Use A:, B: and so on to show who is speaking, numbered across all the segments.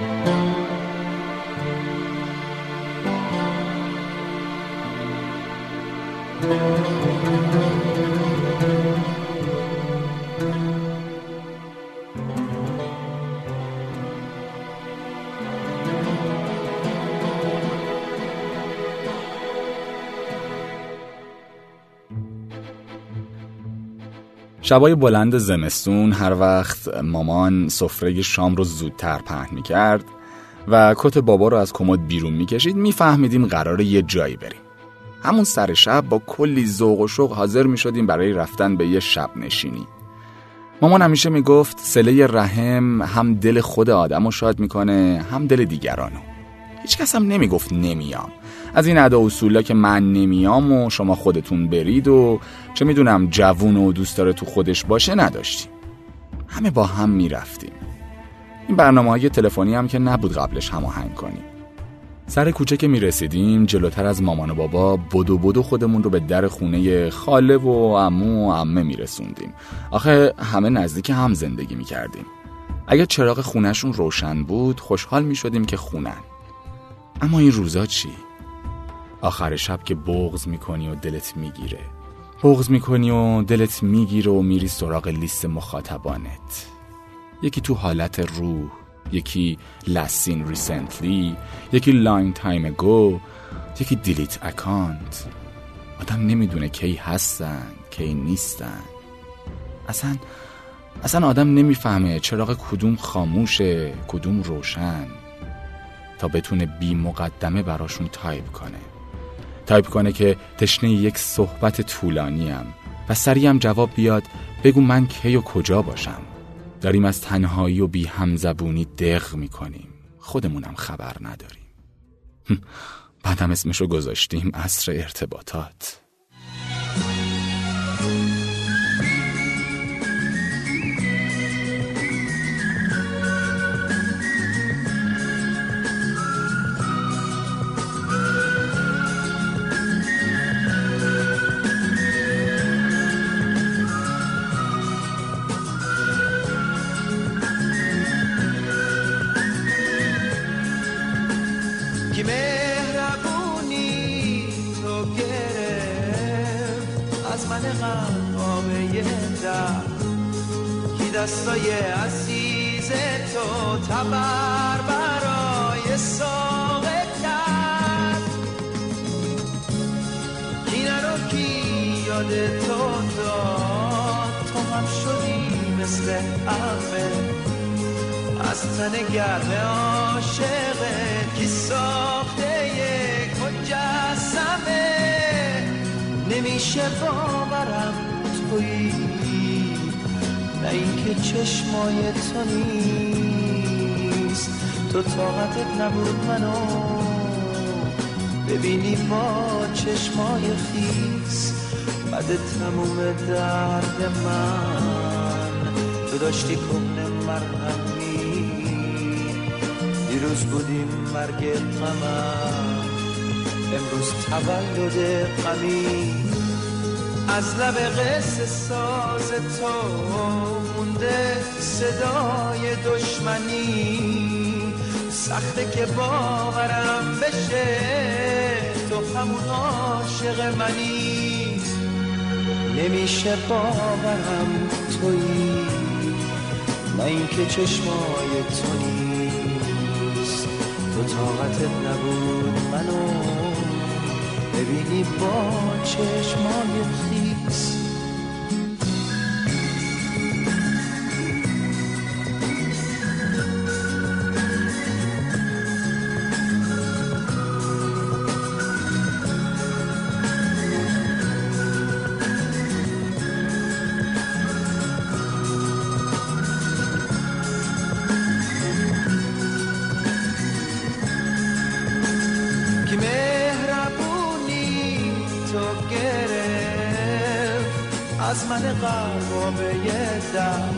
A: Música شبای بلند زمستون هر وقت مامان سفره شام رو زودتر پهن می کرد و کت بابا رو از کمد بیرون می کشید می فهمیدیم قرار یه جایی بریم. همون سر شب با کلی ذوق و شوق حاضر می شدیم برای رفتن به یه شب نشینی. مامان همیشه می گفت سله رحم هم دل خود آدم رو شاد می‌کنه هم دل دیگرانو هیچ کس هم نمی گفت نمیام. از این ادا اصولا که من نمیام و شما خودتون برید و چه می‌دونم جوون و دوست داره تو خودش باشه نداشتیم. همه با هم می‌رفتیم. این برنامه های تلفنی هم که نبود قبلش هماهنگ کنیم. سر کوچه که می‌رسیدیم جلوتر از مامان و بابا بدو بدو خودمون رو به در خونه خاله و امو و امه میرسوندیم. آخه همه نزدیک هم زندگی می‌کردیم. اگر چراغ خونهشون روشن بود خوشحال می‌شدیم که خونن. اما این روزا چی؟ آخر شب که بغز می‌کنی و دلت می‌گیره. بغض می‌کنی و دلت می‌گیره و میری سراغ لیست مخاطبانت. یکی تو حالت روح یکی last seen recently یکی long time ago یکی deleted account آدم نمی‌دونه کی هستن کی نیستن. اصلا اصلا آدم نمی‌فهمه چراغ کدوم خاموشه کدوم روشن. تا بتونه بی مقدمه براشون تایپ کنه. تایپ کنه که تشنه یک صحبت طولانیم و سریعم جواب بیاد بگو من کی و کجا باشم. داریم از تنهایی و بی همزبونی دق می‌کنیم. خودمونم خبر نداریم. بعدم اسمشو گذاشتیم اصر ارتباطات.
B: دستای عزیز تو تبر برای ساقه کرد. کی رو کی یاد تو داد؟ تو هم شدی مثل همه. از تن گرم عاشقه کی ساخته یک مجسمه نمیشه باورم تویی اینکه چشمای تو نیست. تو طاقتت نبود منو. ببینی با چشمای خیس. بعد تموم درد من. تو داشتی کهن مرهمی دیروز بودیم مرگ غمم. امروز تولد غمی. از لب قصه ساز تو مونده صدای دشمنی. سخته که باورم بشه تو همون عاشق منی. نمیشه باورم تویی نه اینکه چشمای تو نیست. تو طاقتت نبود منو. ببینی با چشمای خیس از من قربابه دم.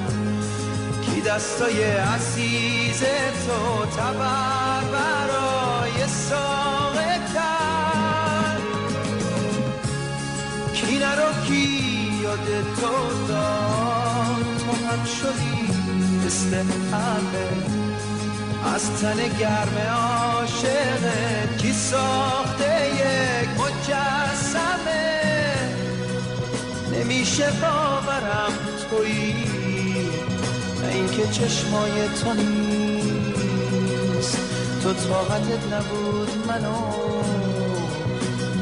B: کی دستای عزیز تو تبر برای ساقه کرد کی نرو کی یاد تو داد؟ تو هم شدی مثل همه. از تن گرم عاشقه کی ساخته یک مجسمه نمیشه باورم تویی نه اینکه چشمای تو نیست. تو طاقتت نبود منو.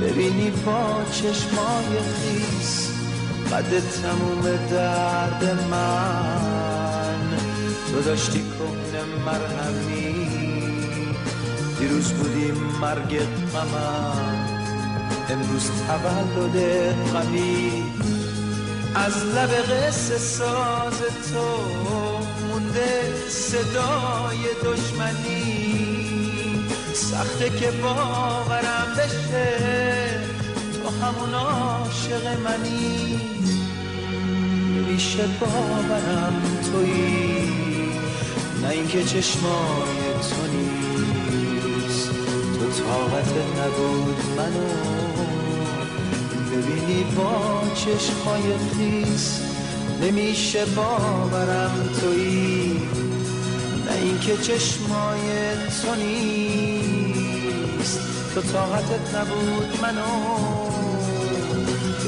B: ببینی با چشمای خیس قد تموم درد من. تو داشتی کهن مرهمی. دیروز بودی مرگ غمم. امروز تولد غمی. از لب قصه ساز تو مونده صدای دشمنی. سخته که باورم بشه تو همون عاشق منی. میشه باورم تویی نه اینکه چشمای تو نیست. تو طاقت نبود منو ببینی با چشمای خیس. نمیشه باورم تویی. نه اینکه چشمای تو نیست. تو طاقتت نبود منو.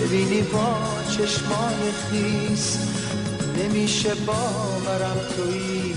B: ببینی با چشمای خیس. نمیشه باورم تویی.